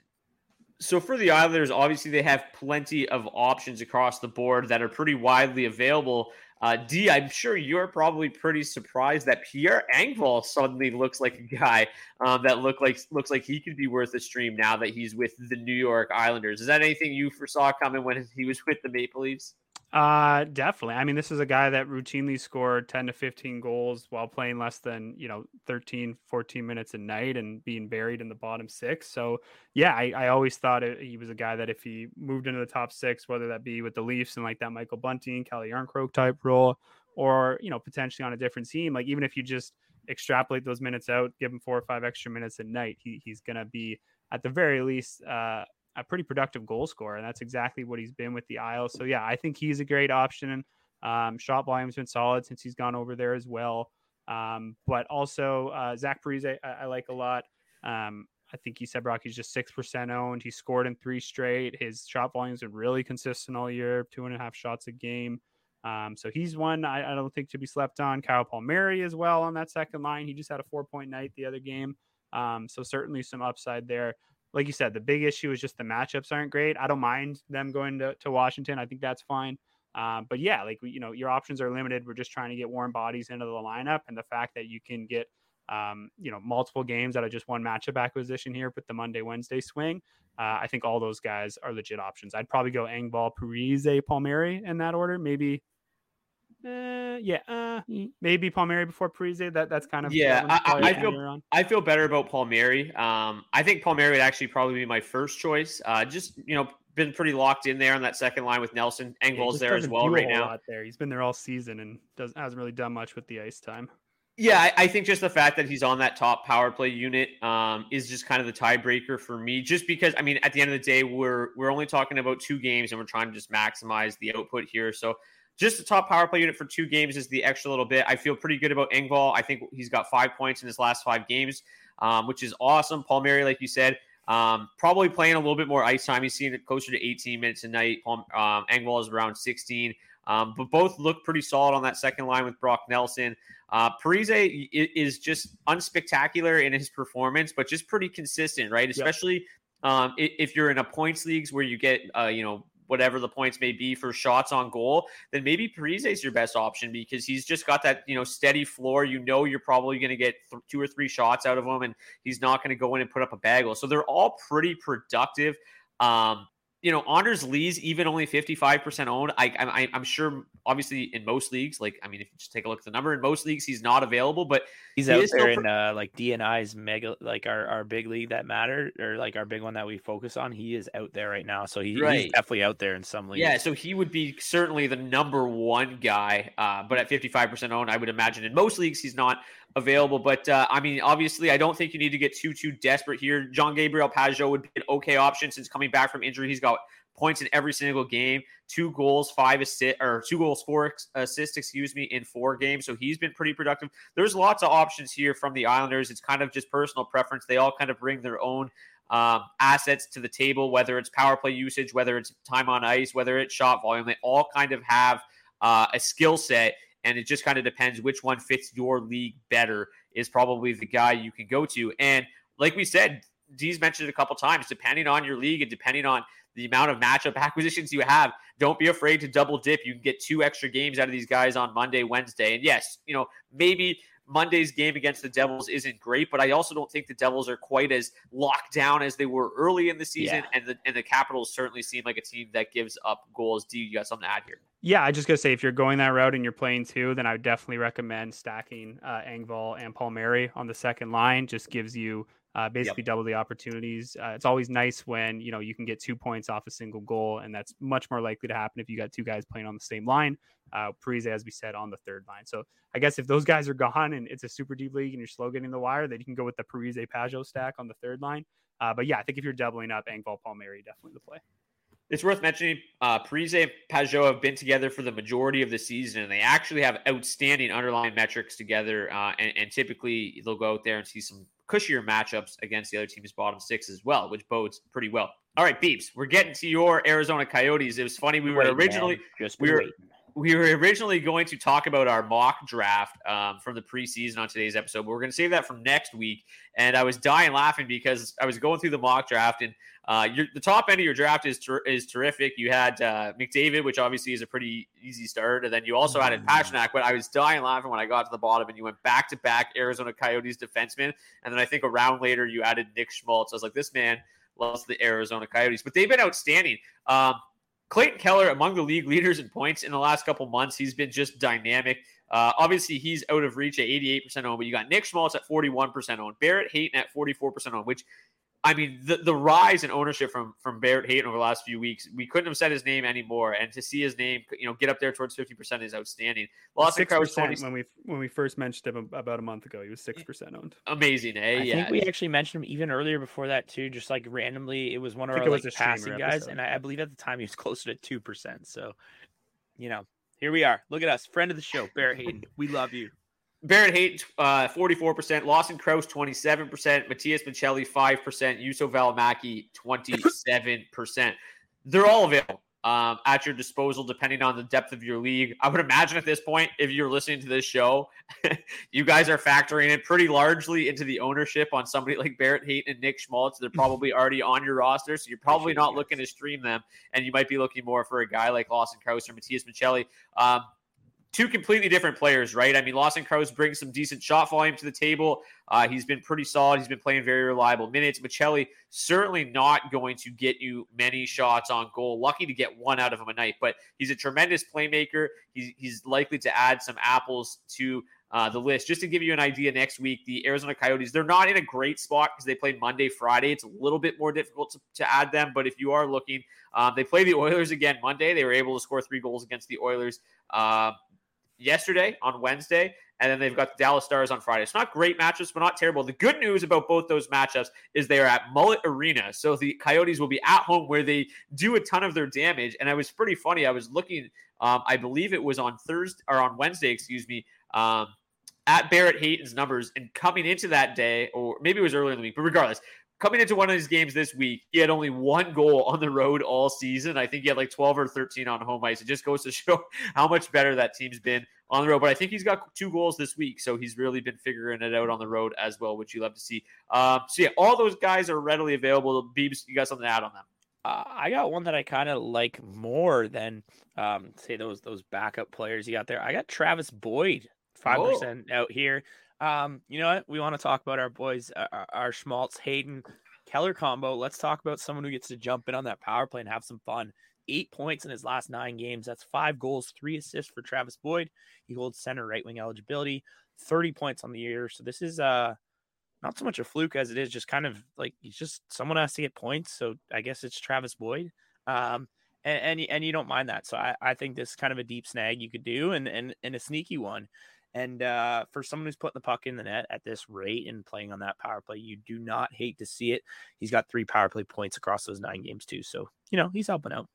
So for the Islanders, obviously they have plenty of options across the board that are pretty widely available. Uh, D, I'm sure you're probably pretty surprised that Pierre Engvall suddenly looks like a guy um, that look like looks like he could be worth a stream now that he's with the New York Islanders. Is that anything you foresaw coming when he was with the Maple Leafs? Uh, definitely. I mean, this is a guy that routinely scored 10 to 15 goals while playing less than, you know, 13, 14 minutes a night and being buried in the bottom six. So, yeah, I, I always thought it, he was a guy that if he moved into the top six, whether that be with the Leafs and like that Michael Bunting, Calle Jarnkrok type role, or, you know, potentially on a different team, like even if you just extrapolate those minutes out, give him four or five extra minutes a night, he, he's going to be at the very least, uh, a pretty productive goal scorer, and that's exactly what he's been with the Isles. So yeah, I think he's a great option. Um, shot volume's been solid since he's gone over there as well. Um, but also uh, Zach Parise, I, I, like a lot. Um, I think you said Rocky's just six percent owned. He scored in three straight. His shot volume's been really consistent all year, two and a half shots a game. Um, so he's one I, I, don't think to be slept on. Kyle Palmieri as well on that second line. He just had a four point night the other game. Um, so certainly some upside there like you said, the big issue is just the matchups aren't great. I don't mind them going to, to Washington. I think that's fine. Um, but yeah, like you know, your options are limited. We're just trying to get warm bodies into the lineup, and the fact that you can get um, you know multiple games out of just one matchup acquisition here with the Monday Wednesday swing. Uh, I think all those guys are legit options. I'd probably go Engvall, Parise, Palmieri in that order. Maybe uh, yeah, uh, maybe Palmieri before Parise. That that's kind of yeah. I, I feel I feel better about Palmieri. Um, I think Palmieri would actually probably be my first choice. Uh, just you know, been pretty locked in there on that second line with Nelson. Engel's yeah, there as well right now. There, he's been there all season and doesn't hasn't really done much with the ice time. Yeah, I, I, think just the fact that he's on that top power play unit um, is just kind of the tiebreaker for me. Just because, I mean, at the end of the day, we're we're only talking about two games and we're trying to just maximize the output here. So just the top power play unit for two games is the extra little bit. I feel pretty good about Engvall. I think he's got five points in his last five games, um, which is awesome. Palmieri, like you said, um, probably playing a little bit more ice time. He's seen it closer to 18 minutes a night. Um, Engvall is around 16. Um, but both look pretty solid on that second line with Brock Nelson. Uh, Parise is just unspectacular in his performance, but just pretty consistent, right? Especially yep. um, if you're in a points leagues where you get, uh, you know, whatever the points may be for shots on goal, then maybe Parise is your best option because he's just got that you know steady floor. You know you're probably going to get th- two or three shots out of him, and he's not going to go in and put up a bagel. So they're all pretty productive. Um, you know, Anders Lee's even only 55% owned. I, I, I'm sure, obviously, in most leagues, like, I mean, if you just take a look at the number, in most leagues, he's not available, but he's he out there in uh, like DNI's mega, like our, our big league that matter, or like our big one that we focus on. He is out there right now. So he, right. he's definitely out there in some leagues. Yeah. So he would be certainly the number one guy. Uh, but at 55% owned, I would imagine in most leagues, he's not available. But uh, I mean, obviously, I don't think you need to get too too desperate here. John Gabriel Pageau would be an okay option since coming back from injury. He's got points in every single game, two goals, five assist or two goals, four assists, excuse me, in four games. So he's been pretty productive. There's lots of options here from the Islanders. It's kind of just personal preference. They all kind of bring their own um, assets to the table, whether it's power play usage, whether it's time on ice, whether it's shot volume. They all kind of have uh, a skill set and it just kind of depends which one fits your league better is probably the guy you can go to. And like we said, D's mentioned a couple times, depending on your league and depending on the amount of matchup [laughs] acquisitions you have, don't be afraid to double dip. You can get two extra games out of these guys on Monday, Wednesday. And yes, you know, maybe Monday's game against the Devils isn't great, but I also don't think the Devils are quite as locked down as they were early in the season. Yeah. And the and the Capitals certainly seem like a team that gives up goals. Do you got something to add here? Yeah, I just gotta say if you're going that route and you're playing two, then I would definitely recommend stacking uh, Engvall and Palmieri on the second line. Just gives you uh, basically yep. double the opportunities. Uh, it's always nice when you know you can get two points off a single goal, and that's much more likely to happen if you got two guys playing on the same line. Uh, Parise, as we said, on the third line. So I guess if those guys are gone and it's a super deep league and you're slow getting the wire, then you can go with the Parise Pageau stack on the third line. Uh, but yeah, I think if you're doubling up, Engvall Palmieri definitely the play. It's worth mentioning uh, Parise and Pageau have been together for the majority of the season, and they actually have outstanding underlying metrics together. Uh, and, and, typically, they'll go out there and see some cushier matchups against the other team's bottom six as well, which bodes pretty well. All right, Beebs, we're getting to your Arizona Coyotes. It was funny. We were originally we were we were originally going to talk about our mock draft um, from the preseason on today's episode, but we're going to save that from next week. And I was dying laughing because I was going through the mock draft, and uh, the top end of your draft is ter- is terrific. You had uh, McDavid, which obviously is a pretty easy start, and then you also added mm. Pastrnak. But I was dying laughing when I got to the bottom, and you went back to back Arizona Coyotes defenseman, and then I think a round later you added Nick Schmaltz. I was like, this man loves the Arizona Coyotes, but they've been outstanding. Um, Clayton Keller, among the league leaders in points in the last couple months, he's been just dynamic. Uh, obviously, he's out of reach at 88% owned, but you got Nick Schmaltz at 41% owned, Barrett Hayton at 44% owned, which I mean, the, the rise in ownership from from Barrett Hayton over the last few weeks, we couldn't have said his name anymore, and to see his name, you know, get up there towards fifty percent is outstanding. Lawson Crouse when we when we first mentioned him about a month ago, he was six percent owned. Amazing, eh? I yeah. think we actually mentioned him even earlier before that too, just like randomly. It was one of our like, passing guys, and I, I believe at the time he was [laughs] closer to two percent. So, you know, here we are. Look at us, friend of the show, Barrett Hayton. we love you. Barrett Hayton, uh, 44%. Lawson Crouse, 27%. Matias Maccelli, 5%. Juuso Valimaki, 27%. They're all available um, at your disposal, depending on the depth of your league. I would imagine at this point, if you're listening to this show, [laughs] you guys are factoring it pretty largely into the ownership on somebody like Barrett Hayton and Nick Schmaltz. They're probably already on your roster, so you're probably not looking to stream them, and you might be looking more for a guy like Lawson Crouse or Matias Maccelli. Um, two completely different players, right? I mean, Lawson Crouse brings some decent shot volume to the table. Uh, he's been pretty solid. He's been playing very reliable minutes. Maccelli certainly not going to get you many shots on goal. Lucky to get one out of him a night, but he's a tremendous playmaker. He's, he's likely to add some apples to uh, the list. Just to give you an idea, next week, the Arizona Coyotes, they're not in a great spot because they play Monday, Friday. It's a little bit more difficult to, to add them, but if you are looking, um, they play the Oilers again Monday. They were able to score three goals against the Oilers. Uh, yesterday on Wednesday, and then they've got the Dallas Stars on Friday. It's not great matchups, but not terrible. The good news about both those matchups is they are at Mullet Arena. So the Coyotes will be at home where they do a ton of their damage. And it was pretty funny. I was looking, um, I believe it was on Thursday or on Wednesday, excuse me. Um, at Barrett Hayton's numbers and coming into that day, or maybe it was earlier in the week, but regardless, coming into one of these games this week, he had only one goal [laughs] on the road all season. I think he had like 12 or 13 on home ice. It just goes to [laughs] show how much better that team's been on the road. But I think he's got two goals this week, so he's really been figuring it out on the road as well, which you love to see. Um, so yeah, all those guys are readily available. Beebs, you got something to add on them? Uh, I got one that I kind of like more than um, say those those backup players you got there. I got Travis Boyd, five percent out here. Um, you know what? We want to talk about our boys, uh, our, our Schmaltz, Hayton, Keller combo. Let's talk about someone who gets to jump in on that power play and have some fun. Eight points in his last nine games. That's five goals, three assists for Travis Boyd. He holds center right wing eligibility, 30 points on the year. So this is uh not so much a fluke as it is just kind of like he's just someone has to get points. So I guess it's Travis Boyd. Um, and, and, and you don't mind that. So I, I think this is kind of a deep snag you could do and, and, and a sneaky one. And uh, for someone who's putting the puck in the net at this rate and playing on that power play, you do not hate to see it. He's got three power play points across those nine games too. So you know he's helping out.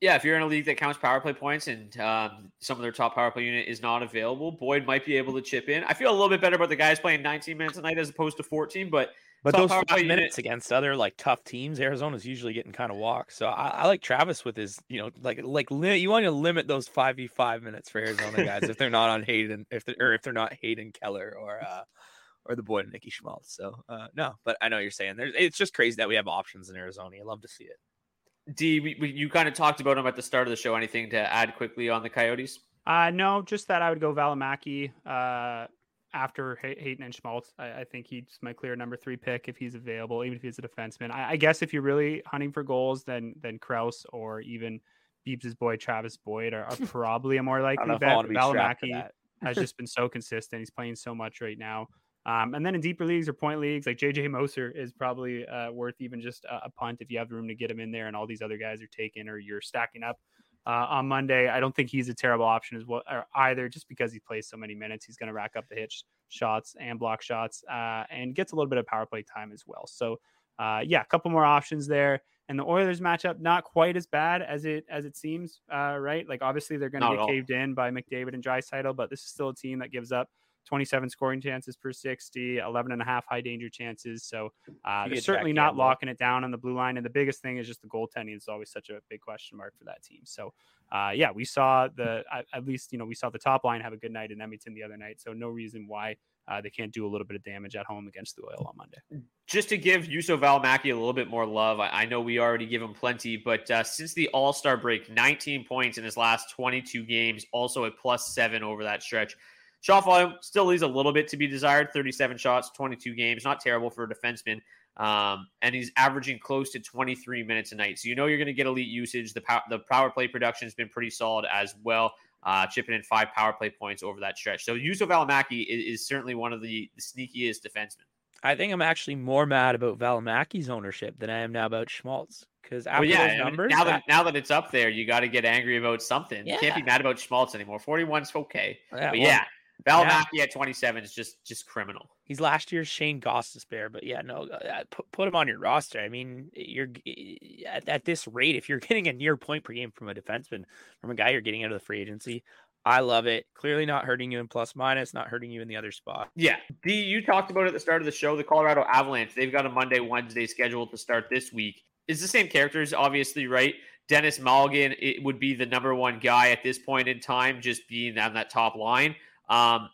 Yeah, if you're in a league that counts power play points and um, some of their top power play unit is not available, Boyd might be able to chip in. I feel a little bit better about the guys playing 19 minutes a night as opposed to 14, but but those five minutes unit. against other like tough teams, Arizona's usually getting kind of walked. So I, I, like Travis with his, you know, like like li- you want to limit those five v five minutes for Arizona guys if they're not on Hayton, if they're or if they're not Hayton Keller or uh or the boy Nicky Schmaltz. So uh no, but I know you're saying there's it's just crazy that we have options in Arizona. I love to see it. D, we, we, you kind of talked about them at the start of the show. Anything to add quickly on the Coyotes? Uh, no, just that I would go Valimaki uh, after Hayton and Schmaltz. I, I, think he's my clear number three pick if he's available, even if he's a defenseman. I, I guess if you're really hunting for goals, then then Crouse or even Beebs' boy Travis Boyd are, are [laughs] probably a more likely bet. Valimaki has just been so [laughs] consistent. He's playing so much right now. Um, and then in deeper leagues or point leagues, like JJ Moser is probably uh, worth even just a, a, punt if you have room to get him in there, and all these other guys are taken or you're stacking up uh, on Monday. I don't think he's a terrible option as well either, just because he plays so many minutes. He's going to rack up the hit shots and block shots, uh, and gets a little bit of power play time as well. So uh, yeah, a couple more options there. And the Oilers matchup not quite as bad as it as it seems, uh, right? Like obviously they're going to get caved in by McDavid and Draisaitl, but this is still a team that gives up 27 scoring chances per 60, 11 and a half high danger chances. So uh, they're certainly not locking it down on the blue line. And the biggest thing is just the goaltending is always such a big question mark for that team. So uh, yeah, we saw the at least you know we saw the top line have a good night in Edmonton the other night. So no reason why uh, they can't do a little bit of damage at home against the Oil on Monday. Just to give Juuso Valimaki a little bit more love, I, I know we already give him plenty, but uh, since the All Star break, 19 points in his last 22 games, also a plus seven over that stretch. Shot volume still leaves a little bit to be desired 37 shots, 22 games. Not terrible for a defenseman. Um, and he's averaging close to 23 minutes a night. So you know you're going to get elite usage. The, pow- the power play production has been pretty solid as well uh, chipping in five power play points over that stretch. So Juuso Valimaki is, is certainly one of the, the sneakiest defensemen. I think I'm actually more mad about Valimaki's ownership than I am now about Schmaltz. Because after well, yeah, those numbers, now that now that it's up there, you got to get angry about something. Yeah. You can't be mad about Schmaltz anymore. 41's okay, yeah, but well, yeah, Valimaki yeah. at 27 is just just criminal. He's last year's Shane Gostisbehere, but yeah, no, uh, put, put him on your roster. I mean, you're at, at, this rate, if you're [laughs] getting a near point per game from a defenseman, from a guy you're getting out of the free agency, I love it. Clearly not hurting you in plus minus, not hurting you in the other spot. Yeah. D, you talked about at the start of the show, the Colorado Avalanche. They've got a Monday, Wednesday schedule to start this week. It's the same characters, obviously, right? Denis Malgin it would be the number one guy at this point in time, just being on that top line. Um,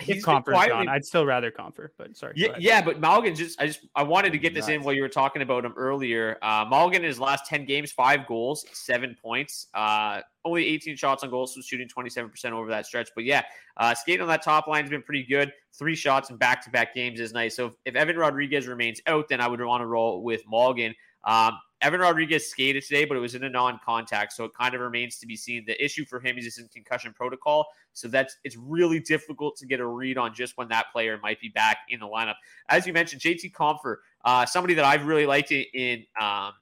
he's Compher's quietly... I'd still rather Compher, but sorry. Yeah, yeah, but Malgin just I just I wanted to get this in while you were talking about him earlier. Uh, Malgin in his last ten games, five goals, seven points, uh, only 18 shots on goal, so shooting 27% over that stretch. But yeah, uh, skating on that top line has been pretty good. Three shots in back to back games is nice. So if, if Evan Rodrigues remains out, then I would want to roll with Malgin. Um, Evan Rodrigues skated today, but it was in a non-contact, so it kind of remains to be seen. The issue for him is he's in concussion protocol, so that's it's really difficult to get a read on just when that player might be back in the lineup. As you mentioned, JT Compher, uh, somebody that I've really liked in um,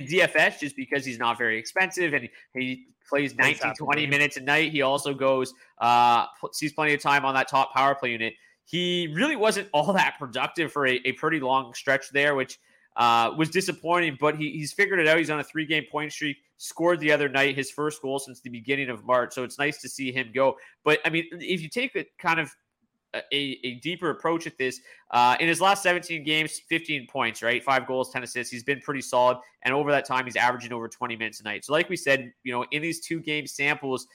DFS just because he's not very expensive and he plays 19, 20 minutes a night. He also goes, uh, sees plenty of time on that top power play unit. He really wasn't all that productive for a, a pretty long stretch there, which – uh, was disappointing, but he, he's figured it out. He's on a three game point streak, scored the other night, his first goal since the beginning of March. So it's nice to see him go. But I mean, if you take a kind of a, a deeper approach at this, uh, in his last 17 games, 15 points, right? Five goals, 10 assists. He's been pretty solid. And over that time, he's averaging over 20 minutes a night. So, like we said, you know, in these two game samples,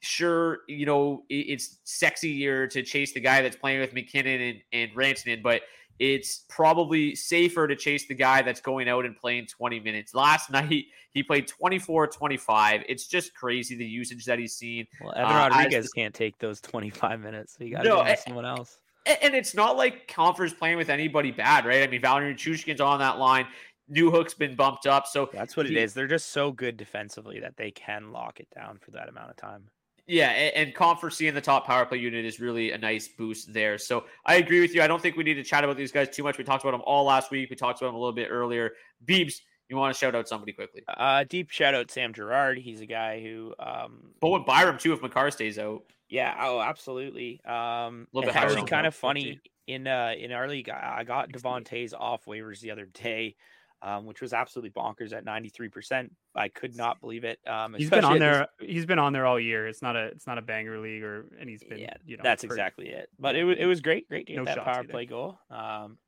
sure, you know, it's sexier to chase the guy that's playing with MacKinnon and, and Rantanen, but it's probably safer to chase the guy that's going out and playing 20 minutes. Last [laughs] night, he played 24 25. It's just crazy the usage that he's seen. Well, Evan uh, Rodrigues can't take those 25 minutes. So you got to no, someone else. And it's not like Compher's playing with anybody bad, right? I mean, Valeri Nichushkin's on that line. Newhook's been bumped up. So that's what he, it is. They're just so good defensively that they can lock it down for that amount of time. Yeah, and, and Compher in the top power play unit is really a nice boost there. So I agree with you. I don't think we need to chat about these guys too much. We talked about them all last week. We talked about them a little bit earlier. Beebs, you want to shout out somebody quickly? Uh, deep shout out Sam Girard. He's a guy who. Um, but with Byram too, if Makar stays out. Yeah. Oh, absolutely. Um, a little bit actually kind of funny in uh in our league. I got Devon Toews off waivers the other day um, which was absolutely bonkers at 93%. I could not believe it. Um, he's been on there. This... He's been on there all year. It's not a, it's not a banger league or, and he's been, yeah, you know, that's exactly it. But it was, it was great. Great to get no that power either. play goal. Um,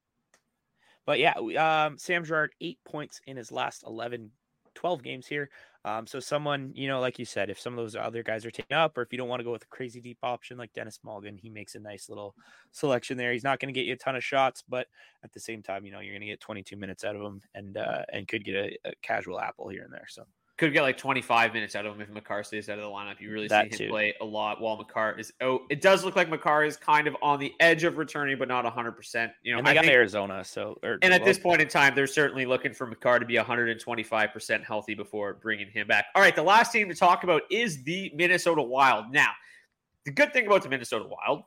but yeah, um, Sam Girard, eight points in his last 11, 12 games here. Um, so someone, you know, like you said, if some of those other guys are taken up, or if you don't want to go with a crazy deep option like Denis Malgin, he makes a nice little selection there. He's not going to get you a ton of shots, but at the same time, you know, you're going to get 22 minutes out of him, and uh, and could get a, a casual apple here and there. So could get like 25 minutes out of him if Makar stays out of the lineup. You really that see him too. play a lot while Makar is oh it does look like Makar is kind of on the edge of returning, but not 100%. You know, and they I got think, Arizona. So, or, and at this point in time, they're certainly looking for Makar to be 125% healthy before bringing him back. All right, the last team to talk about is the Minnesota Wild. Now, the good thing about the Minnesota Wild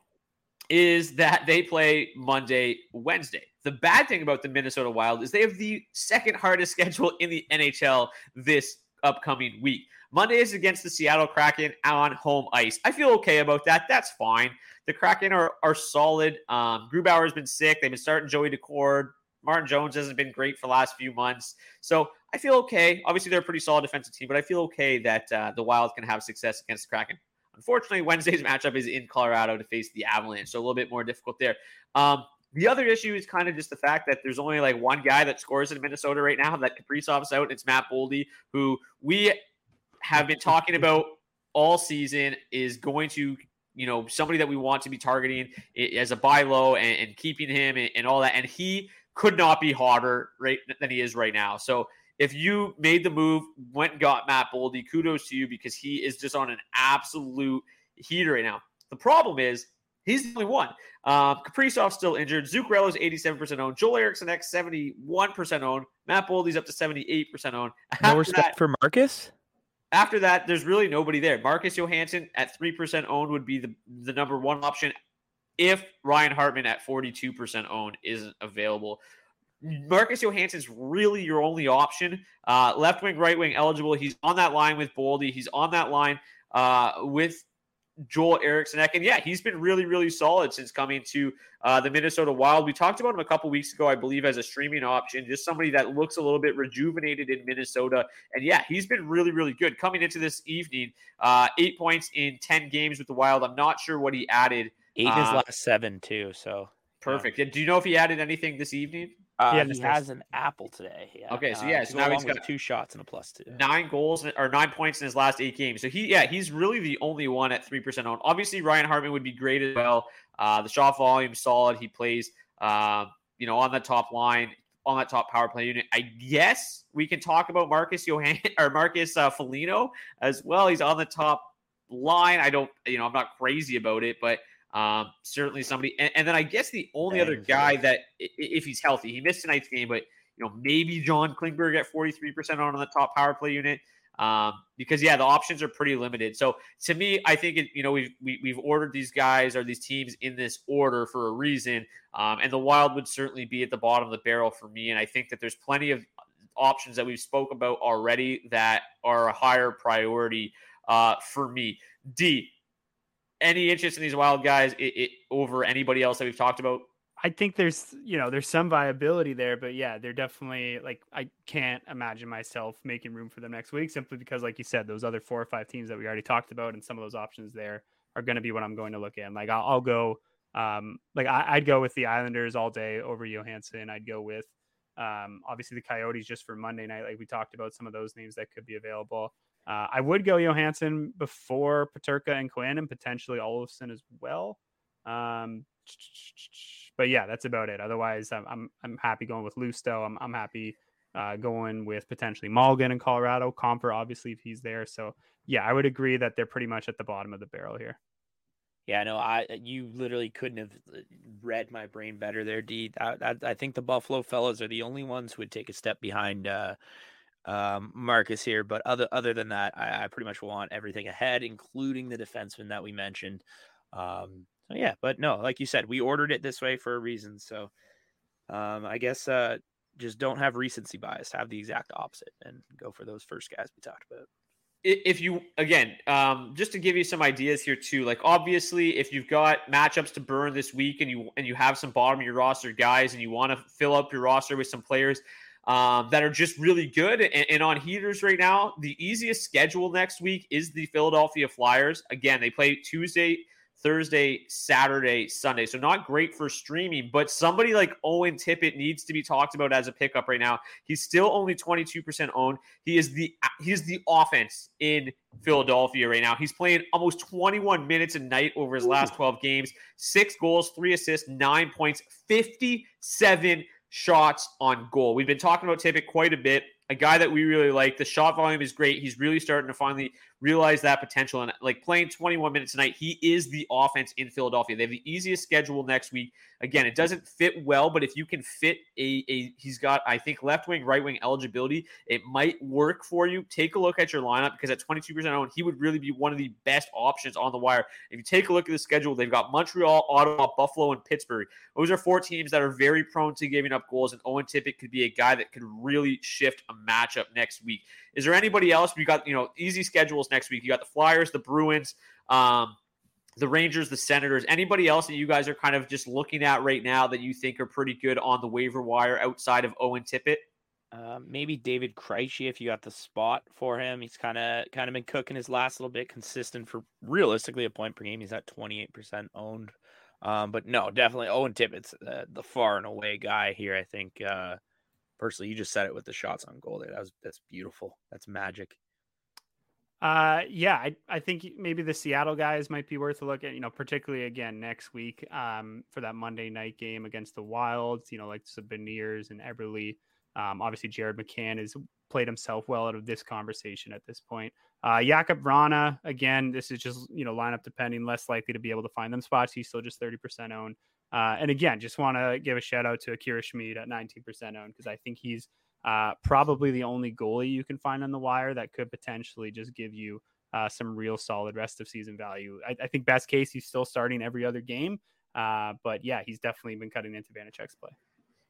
is that they play Monday, Wednesday. The bad thing about the Minnesota Wild is they have the second hardest [laughs] schedule in the NHL this upcoming week. Monday is against the Seattle Kraken on home ice. I feel okay about that. That's fine. The Kraken are, are solid. Um, Grubauer has been sick. They've been starting Joey Daccord. Martin Jones hasn't been great for the last few months. So I feel okay. Obviously, they're a pretty solid defensive team, but I feel okay that uh, the Wild can have success against the Kraken. Unfortunately, Wednesday's [laughs] matchup is in Colorado to face the Avalanche, so a little bit more difficult there. Um, the other issue is kind of just the fact that there's only like one guy that scores in Minnesota right now. That Kaprizov's out. It's Matt Boldy, who we have been talking about all season is going to, you know, somebody that we want to be targeting as a buy low and, and keeping him and, and all that. And he could not be hotter right than he is right now. So if you made the move, went and got Matt Boldy, kudos to you because he is just on an absolute heater right now. The problem is he's the only one. Um, Kaprizov's still injured. Zuccarello's 87% owned. Joel Eriksson Ek 71% owned. Matt Boldy's up to 78% owned. [laughs] no respect that, for Marcus? After that, there's really nobody there. Marcus Johansson at 3% owned would be the, the number one option if Ryan Hartman at 42% owned isn't available. Marcus Johansson's really your only option. Uh, left wing, right wing eligible. He's on that line with Boldy. He's on that line uh, with Joel Eriksson. And yeah, he's been really, really solid since coming to uh, the Minnesota Wild. We talked about him a couple weeks ago, I believe, as a streaming option, just somebody that looks a little bit rejuvenated in Minnesota. And yeah, he's been really, really good coming into this evening. Uh, eight points in 10 games with the Wild. I'm not sure what he added. Eight in his uh, last seven, too. So perfect. Yeah. Do you know if he added anything this evening? Uh, yeah, he has an apple today. Yeah. Okay, so yeah, uh, so now he's got two shots and a plus two. Nine goals or nine points in his last eight games. So he, yeah, he's really the only one at three percent owned. Obviously, Ryan Hartman would be great as well. Uh, the shot volume solid. He plays, uh, you know, on the top line, on that top power play unit. I guess we can talk about Marcus Johan [laughs] or Marcus uh, Foligno as well. He's on the top line. I don't, you know, I'm not crazy about it, but um, certainly somebody, and, and, then I guess the only other guy that, if he's healthy, he missed tonight's game, but you know maybe John Klingberg at 43% on, on the top power play unit. Um, because yeah, the options are pretty limited. So to me, I think it, you know we've we, have we have ordered these guys or these teams in this order for a reason, um, and the Wild would certainly be at the bottom of the barrel for me. And I think that there's plenty of options that we've spoke about already that are a higher priority uh, for me. D, any interest in these wild guys it, it, over anybody else that we've talked about? I think there's, you know, there's some viability there, but yeah, they're definitely like I can't imagine myself making room for them next week simply because, like you said, those other four or five teams that we already talked about and some of those options there are going to be what I'm going to look at. Like I'll, I'll go, um, like I, would go with the Islanders all day over Johansson. I'd go with, um, obviously the Coyotes just for Monday night. Like we talked about some of those names that could be available. Uh, I would go Johansson before Peterka and Quinn and potentially Olofsson as well. Um, [tsk] but yeah, that's about it. Otherwise, I'm I'm, I'm happy going with Lusto. I'm I'm happy uh, going with potentially Malgin in Colorado. Compher, obviously, if he's there. So yeah, I would agree that they're pretty much at the bottom of the barrel here. Yeah, no, I you literally couldn't have uh, read my brain better there, D. I, I, I think the Buffalo fellas are the only ones who would take a step behind uh, um, Marcus here. But other other than that, I, I, pretty much want everything ahead, including the defenseman that we mentioned. Um, so yeah, but no, like you said, we ordered it this way for a reason. So um, I guess uh, just don't have recency bias. Have the exact opposite and go for those first guys we talked about. If you again, um, just to give you some ideas here too, like obviously, if you've got matchups to burn this week and you and you have some bottom of your roster guys and you want to fill up your roster with some players, um, that are just really good and, and, on heaters right now. The easiest schedule next week is the Philadelphia Flyers. Again, they play Tuesday, Thursday, Saturday, Sunday. So not great for streaming, but somebody like Owen Tippett needs to be talked about as a pickup right now. He's still only 22% owned. He is the he's the offense in Philadelphia right now. He's playing almost 21 minutes a night over his last 12 games. 6 goals, 3 assists, 9 points, 57 shots on goal. We've been talking about Tippett quite a bit. A guy that we really like. The shot volume is great. He's really starting to finally realize that potential. And like playing 21 minutes tonight, he is the offense in Philadelphia. They have the easiest schedule next week Again, it doesn't fit well, but if you can fit a, a he's got, I think, left wing, right wing eligibility, it might work for you. Take a look at your lineup because at 22% owned, he would really be one of the best options on the wire. If you take a look at the schedule, they've got Montreal, Ottawa, Buffalo, and Pittsburgh. Those are four teams that are very prone to giving up goals, and Owen Tippett could be a guy that could really shift a matchup next week. Is there anybody else? We got, you know, easy schedules next week. You got the Flyers, the Bruins, um, the Rangers, the Senators, anybody else that you guys are kind of just looking at right now that you think are pretty good on the waiver wire outside of Owen Tippett? Uh, maybe David Krejci if you got the spot for him. He's kind of kind of been cooking his last little bit, consistent for realistically a point per game. He's at twenty eight percent owned, um, but no, definitely Owen Tippett's uh, the far and away guy here. I think uh, personally, you just said it with the shots on goal. There, that was that's beautiful. That's magic. Uh, yeah, I, I think maybe the Seattle guys might be worth a look at, you know, particularly again next week um, for that Monday night game against the Wilds, you know, like the Beniers and Eberle. Um, obviously, Jared McCann has played himself well out of this conversation at this point. Uh, Jakub Vrana, again, this is just, you know, lineup depending, less likely to be able to find them spots. He's still just 30% owned. Uh, and again, just want to give a shout out to Akira Schmid at 19% owned because I think he's uh, probably the only goalie you can find on the wire that could potentially just give you uh, some real solid rest of season value. I, I, think best case he's still starting every other game, uh, but yeah, he's definitely been cutting into Vanecek's play.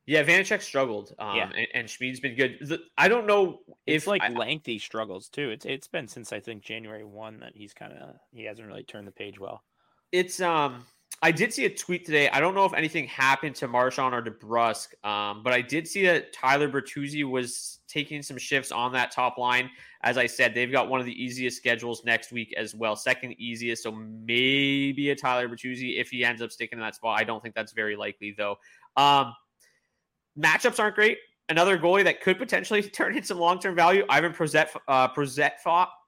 Yeah, Vanacek struggled, um, yeah. and, and Schmid's been good. The, I don't know if it's like I, lengthy struggles too. It's it's been since I think January one that he's kind of he hasn't really turned the page well. It's um I did see a tweet today. I don't know if anything happened to Marchand or DeBrusk, um, but I did see that Tyler Bertuzzi was taking some shifts on that top line. As I said, they've got one of the easiest schedules next week as well, second easiest. So maybe a Tyler Bertuzzi if he ends up sticking in that spot. I don't think that's very likely though. Um, matchups aren't great. Another goalie that could potentially [laughs] turn in some long term value, Ivan Prozet, uh,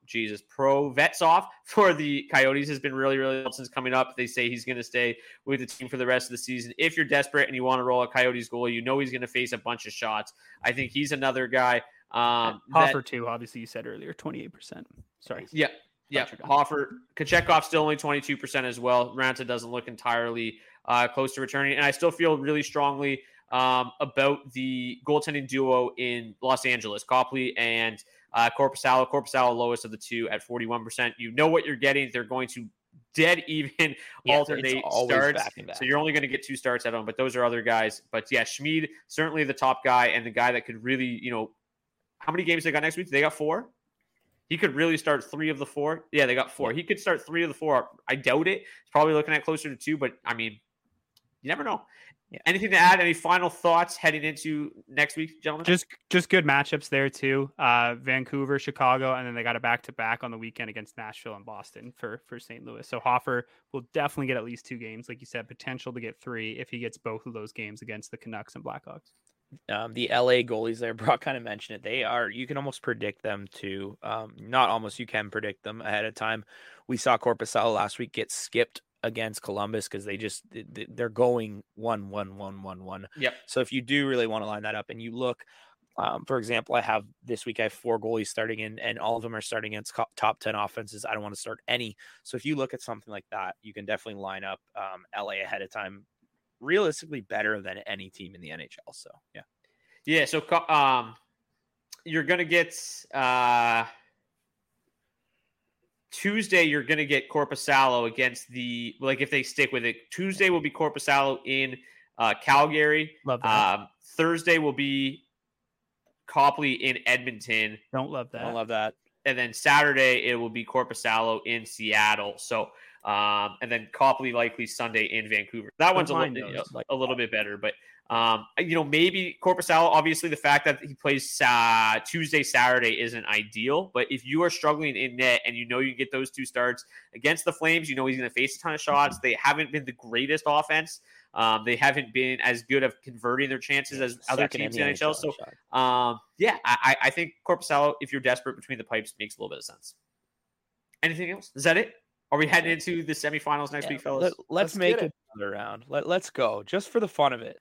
Jesus, pro Provetzoff [laughs] for the Coyotes has been really, really since coming up. They say he's going to stay with the team for the rest of the season. If you're desperate and you want to roll a Coyotes goal, you know he's going to face a bunch of shots. I think he's another guy. Um, Hofer that, too. Obviously, you said earlier, twenty eight percent. Sorry. Yeah, yeah. Hofer, Kochetkov still only twenty two percent as well. Raanta doesn't look entirely uh, close to returning, and I still feel really strongly um, about the goaltending duo in Los Angeles, Copley and uh, Korpisalo, Korpisalo lowest of the two at 41%. You know what you're getting. They're going to dead even [laughs] yeah, alternate starts. Back back. So you're only going to get two starts at home, but those are other guys. But yeah, Schmid, certainly the top guy and the guy that could really, you know, how many games they got next week? They got four. He could really start three of the four. Yeah, they got four. He could start three of the four. I doubt it. He's probably looking at closer to two, but I mean, you never know. Yeah. Anything to add? Any final thoughts heading into next week, gentlemen? Just just good matchups there too. Uh, Vancouver, Chicago, and then they got a back to back on the weekend against Nashville and Boston for for St. Louis. So Hofer will definitely get at least two games, like you said, potential to get three if he gets both of those games against the Canucks and Blackhawks. Um, the LA goalies there, [laughs] Brock kind of mentioned it. They are you can almost predict them to um, not almost you can predict them ahead of time. We saw Korpisalo last week get skipped against Columbus because they just they're going one one one one one. Yep. So if you do really want to line that up and you look, um, for example, I have this week I have four goalies starting in, and all of them are starting against top ten offenses. I don't want to start any. So if you look at something like that, you can definitely line up um, LA ahead of time, realistically better than any team in the NHL. So yeah, yeah. So um, you're gonna get uh Tuesday, you're going to get Korpisalo against the like if they stick with it. Tuesday will be Korpisalo in uh, Calgary. Love that. Um, Thursday will be Copley in Edmonton. Don't love that. Don't love that. And then Saturday it will be Korpisalo in Seattle. So um, and then Copley likely Sunday in Vancouver. That one's a little, you know, a little bit better, but um, you know, maybe Korpisalo, obviously the fact that he plays uh, Tuesday, Saturday isn't ideal, but if you are struggling in net and you know you get those two starts against the Flames, you know he's going to face a ton of shots. They haven't been the greatest offense. Um, they haven't been as good of converting their chances as other teams in the NHL. So, um, yeah, I, I think Korpisalo, if you're desperate between the pipes, makes a little bit of sense. Anything else? Is that it? Are we heading into the semifinals next yeah, week, fellas? Let, us make it another round. Let, let's go just for the fun of it.